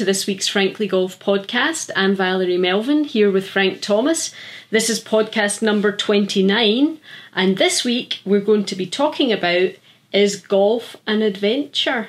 to this week's Frankly Golf podcast. I'm Valerie Melvin here with Frank Thomas. This is podcast number 29, and this week we're going to be talking about is golf an adventure?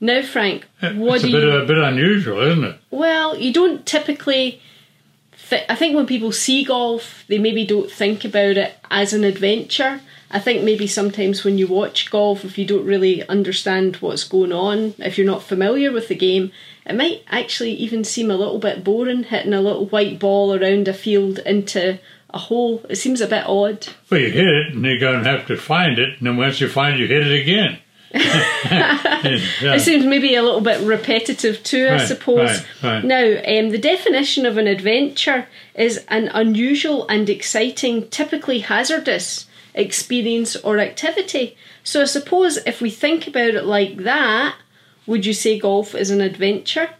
Now, Frank, what it's a do bit, you. a bit unusual, isn't it? Well, you don't typically. Th- I think when people see golf, they maybe don't think about it as an adventure. I think maybe sometimes when you watch golf, if you don't really understand what's going on, if you're not familiar with the game, it might actually even seem a little bit boring hitting a little white ball around a field into a hole. It seems a bit odd. Well, you hit it, and you're going to have to find it, and then once you find it, you hit it again. Yeah. It seems maybe a little bit repetitive too, I suppose. right, right. Now, um, the definition of an adventure is an unusual and exciting, typically hazardous experience or activity. So, I suppose if we think about it like that, would you say golf is an adventure?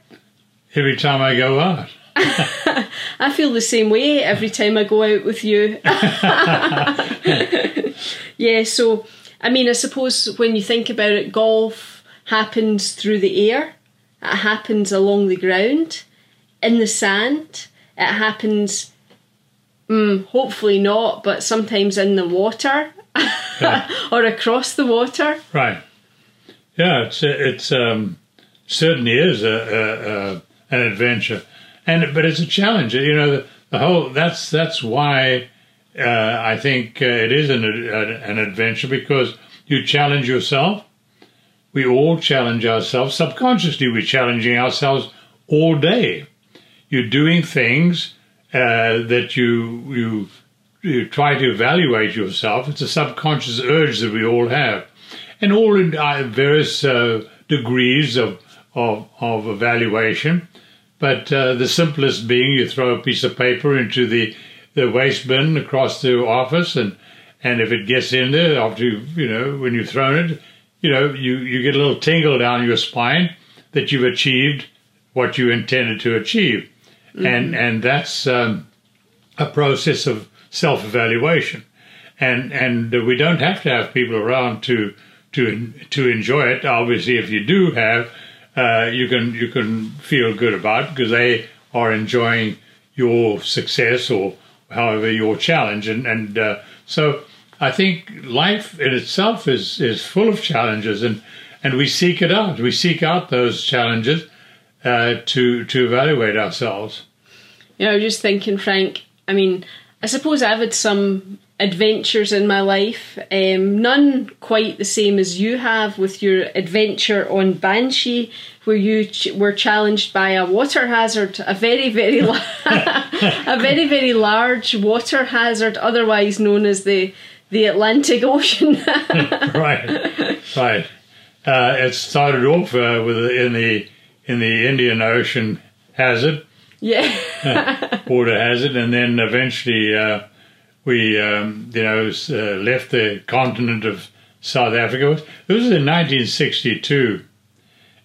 Every time I go out. I feel the same way every time I go out with you. yeah, so I mean, I suppose when you think about it, golf happens through the air, it happens along the ground, in the sand, it happens, mm, hopefully not, but sometimes in the water Yeah. or across the water. Right. Yeah, it's it's um, certainly is a, a, a an adventure, and but it's a challenge. You know, the, the whole that's that's why uh, I think uh, it is an an adventure because you challenge yourself. We all challenge ourselves subconsciously. We're challenging ourselves all day. You're doing things uh, that you you you try to evaluate yourself. It's a subconscious urge that we all have, and all in uh, various uh, degrees of, of of evaluation. But uh, the simplest being, you throw a piece of paper into the the waste bin across the office, and and if it gets in there after you you know when you've thrown it, you know you you get a little tingle down your spine that you've achieved what you intended to achieve, and and that's um, a process of self-evaluation, and and we don't have to have people around to to to enjoy it. Obviously, if you do have, uh, you can you can feel good about it because they are enjoying your success or however your challenge, and and uh, so I think life in itself is is full of challenges, and and we seek it out. We seek out those challenges uh, to to evaluate ourselves. You know, just thinking, Frank. I mean, I suppose I've had some adventures in my life. Um, none quite the same as you have with your adventure on Banshee, where you ch- were challenged by a water hazard, a very, very, la- a very, very large water hazard, otherwise known as the the Atlantic Ocean. right, right. Uh, it started off uh, with in the in the Indian Ocean hazard, yeah, water hazard, and then eventually uh, we, um, you know, uh, left the continent of South Africa. This was in 1962,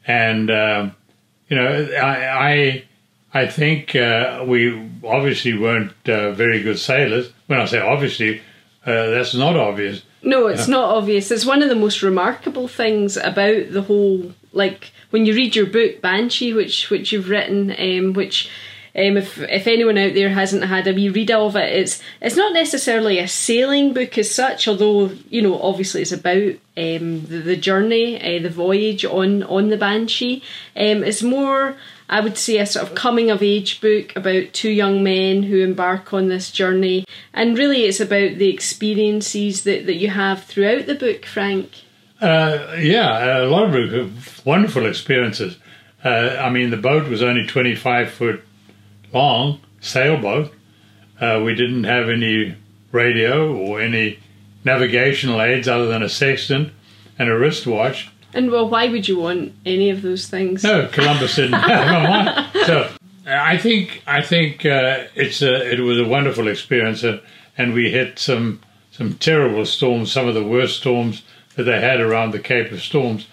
and um, you know, I I, I think uh, we obviously weren't uh, very good sailors. When I say obviously, uh, that's not obvious. No, it's not obvious. It's one of the most remarkable things about the whole like when you read your book Banshee, which which you've written, um, which um, if if anyone out there hasn't had a wee read of it, it's it's not necessarily a sailing book as such, although you know obviously it's about um, the, the journey, uh, the voyage on on the Banshee. Um, it's more. I would say a sort of coming of age book about two young men who embark on this journey. And really, it's about the experiences that, that you have throughout the book, Frank. Uh, yeah, a lot of wonderful experiences. Uh, I mean, the boat was only 25 foot long, sailboat. Uh, we didn't have any radio or any navigational aids other than a sextant and a wristwatch. And well, why would you want any of those things? No, Columbus didn't have one. So I think I think uh, it's a, it was a wonderful experience, and, and we hit some some terrible storms, some of the worst storms that they had around the Cape of Storms.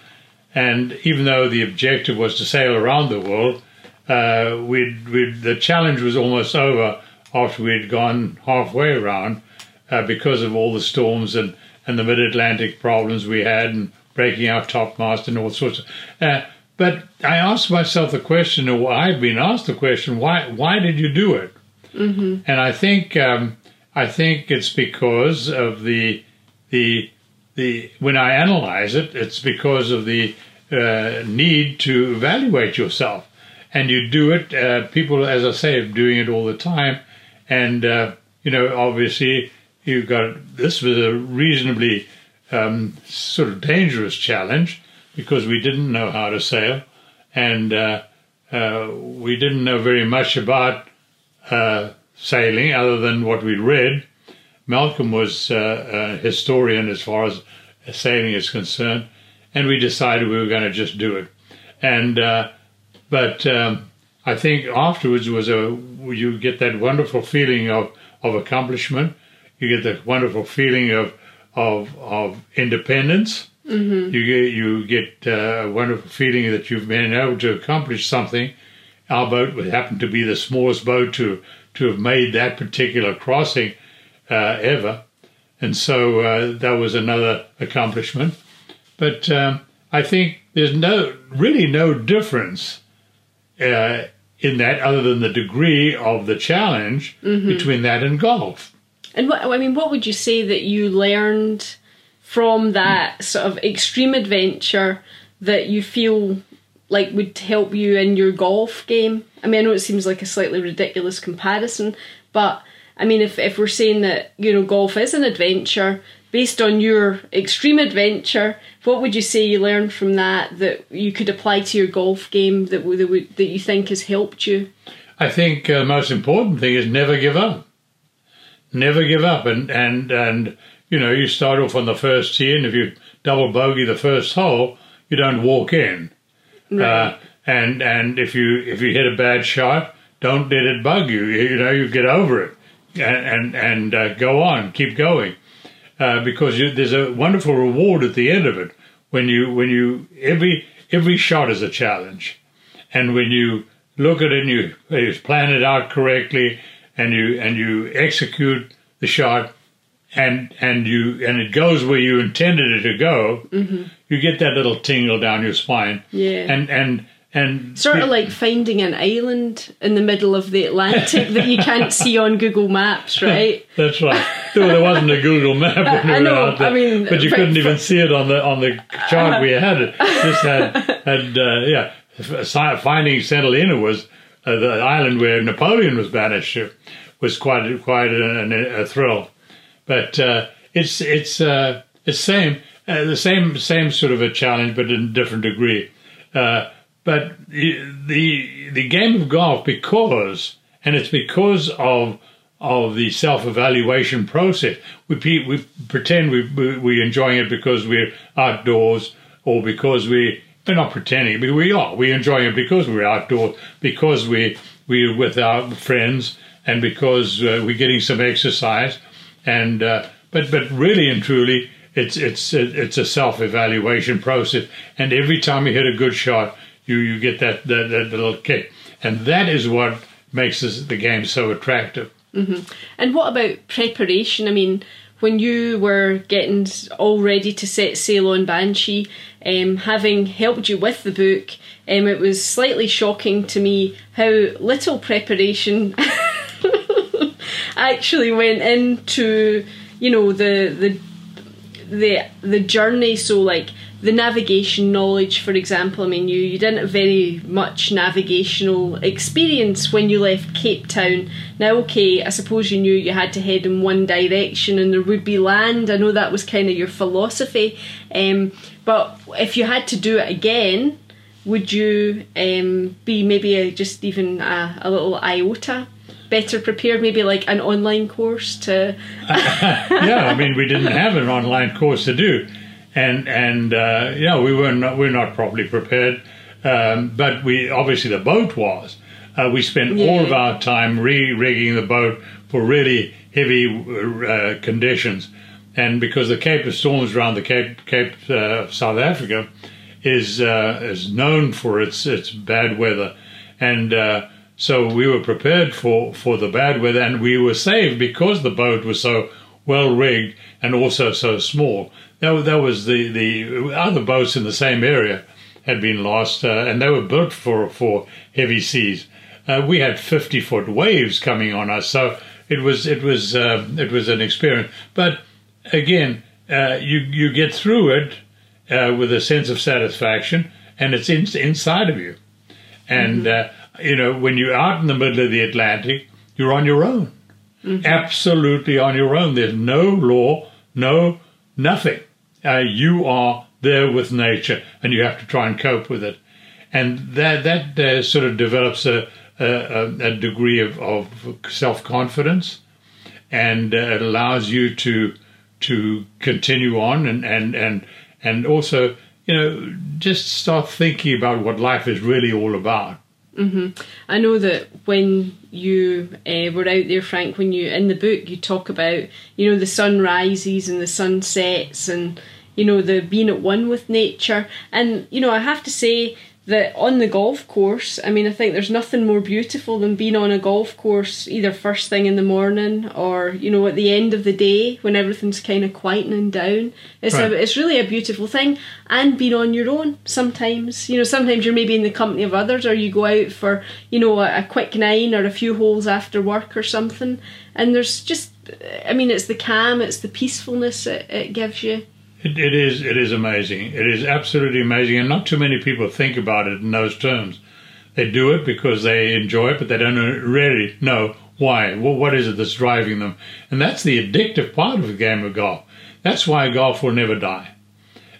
And even though the objective was to sail around the world, uh, we'd, we'd, the challenge was almost over after we'd gone halfway around uh, because of all the storms and, and the mid Atlantic problems we had and breaking our topmast and all sorts of. Uh, but I asked myself the question, or I've been asked the question, why why did you do it? Mm-hmm. And I think um, I think it's because of the the the when I analyze it, it's because of the uh, need to evaluate yourself, and you do it. Uh, people, as I say, are doing it all the time, and uh, you know, obviously, you've got this was a reasonably um, sort of dangerous challenge because we didn't know how to sail, and uh, uh, we didn't know very much about uh, sailing other than what we'd read. Malcolm was uh, a historian as far as sailing is concerned, and we decided we were going to just do it. And but um, I think afterwards was a you get that wonderful feeling of of accomplishment. You get that wonderful feeling of of of independence. Mm-hmm. You get you get uh, a wonderful feeling that you've been able to accomplish something. Our boat would happen to be the smallest boat to to have made that particular crossing uh, ever, and so uh, that was another accomplishment. But um, I think there's no really no difference uh, in that other than the degree of the challenge mm-hmm. between that and golf. And what I mean, what would you say that you learned from that sort of extreme adventure that you feel like would help you in your golf game? I mean, I know it seems like a slightly ridiculous comparison, but I mean, if, if we're saying that, you know, golf is an adventure, based on your extreme adventure, what would you say you learned from that that you could apply to your golf game that, that, that you think has helped you? I think uh, the most important thing is never give up. Never give up. And, and, and, you know, you start off on the first tee, and if you double bogey the first hole, you don't walk in. Right. Uh, and and if you if you hit a bad shot, don't let it bug you. You know, you get over it and and, and uh, go on, keep going, uh, because you, there's a wonderful reward at the end of it when you when you every every shot is a challenge, and when you look at it and you, you plan it out correctly and you and you execute the shot and and you and it goes where you intended it to go, mm-hmm. you get that little tingle down your spine. Yeah. And and and sort of like finding an island in the middle of the Atlantic that you can't see on Google Maps, right? That's right. Though there wasn't a Google map when I, we were out there, I mean, but you couldn't even see it on the on the chart we had. It just had had uh, yeah. Finding St Helena was uh, the island where Napoleon was banished It was quite quite a, a thrill, but uh, it's it's uh, it's same uh, the same same sort of a challenge, but in a different degree. Uh, but the the game of golf, because and it's because of of the self evaluation process. We we pretend we we're enjoying it because we're outdoors, or because we we're not pretending, but we are. We're enjoying it because we're outdoors, because we we're with our friends, and because uh, we're getting some exercise. And uh, but but really and truly, it's it's it's a self evaluation process. And every time you hit a good shot, you you get that that, that little kick, and that is what makes this, the game so attractive. Mm-hmm. And what about preparation? I mean, when you were getting all ready to set sail on Banshee, um, having helped you with the book, um, it was slightly shocking to me how little preparation actually went into, you know, the the the the journey. So like the navigation knowledge, for example, I mean, you, you didn't have very much navigational experience when you left Cape Town. Now, okay, I suppose you knew you had to head in one direction and there would be land. I know that was kind of your philosophy. Um, but if you had to do it again, would you um, be maybe a, just even a, a little iota better prepared, maybe like an online course to. yeah, I mean, we didn't have an online course to do and and uh, you know we were not we are not properly prepared. Um, but we obviously the boat was. Uh, we spent yeah. all of our time re-rigging the boat for really heavy uh, conditions, and because the Cape of Storms around the Cape Cape uh, of South Africa is uh, is known for its its bad weather, and uh, so we were prepared for for the bad weather, and we were saved because the boat was so well rigged and also so small that, that was the, the other boats in the same area had been lost, uh, and they were built for for heavy seas. Uh, we had fifty foot waves coming on us, so it was it was uh, it was an experience. But again, uh, you you get through it uh, with a sense of satisfaction, and it's in, inside of you. And mm-hmm. you know, when you're out in the middle of the Atlantic, you're on your own, mm-hmm. absolutely on your own. There's no law, no nothing. you are there with nature, and you have to try and cope with it. And that that uh, sort of develops a, a, a degree of, of self confidence, and uh, it allows you to to continue on and and and and also you know just start thinking about what life is really all about. Mm-hmm. I know that when you uh, were out there, Frank, when you in the book you talk about you know the sun rises and the sun sets and you know, the being at one with nature. And, you know, I have to say that on the golf course, I mean, I think there's nothing more beautiful than being on a golf course either first thing in the morning or, you know, at the end of the day when everything's kind of quietening down. It's, right. a, it's really a beautiful thing. And being on your own sometimes. You know, sometimes you're maybe in the company of others or you go out for, you know, a, a quick nine or a few holes after work or something. And there's just, I mean, it's the calm, it's the peacefulness it, it gives you. It, it is. It is amazing. It is absolutely amazing, and not too many people think about it in those terms. They do it because they enjoy it, but they don't really know why. Well, what is it that's driving them? And that's the addictive part of the game of golf. That's why golf will never die.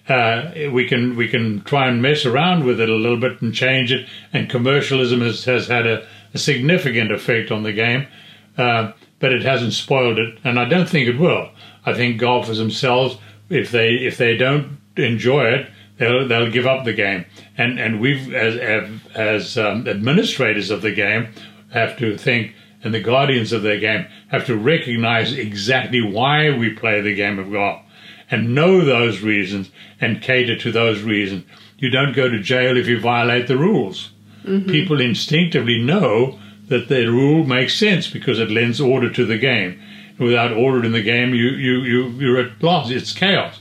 Uh, we can we can try and mess around with it a little bit and change it, and commercialism has, has had a, a significant effect on the game, uh, but it hasn't spoiled it, and I don't think it will. I think golfers themselves if they if they don't enjoy it, they'll they'll give up the game. And and we've as as um, administrators of the game have to think, and the guardians of the game have to recognize exactly why we play the game of golf, and know those reasons and cater to those reasons. You don't go to jail if you violate the rules. Mm-hmm. People instinctively know that the rule makes sense because it lends order to the game without order in the game, you, you, you, you're at loss. It's chaos.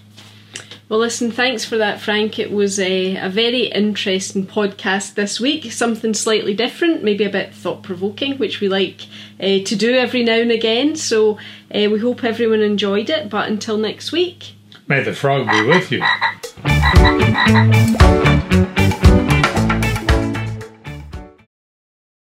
Well, listen, thanks for that, Frank. It was a, a very interesting podcast this week. Something slightly different, maybe a bit thought provoking, which we like uh, to do every now and again. So uh, we hope everyone enjoyed it. But until next week. May the frog be with you.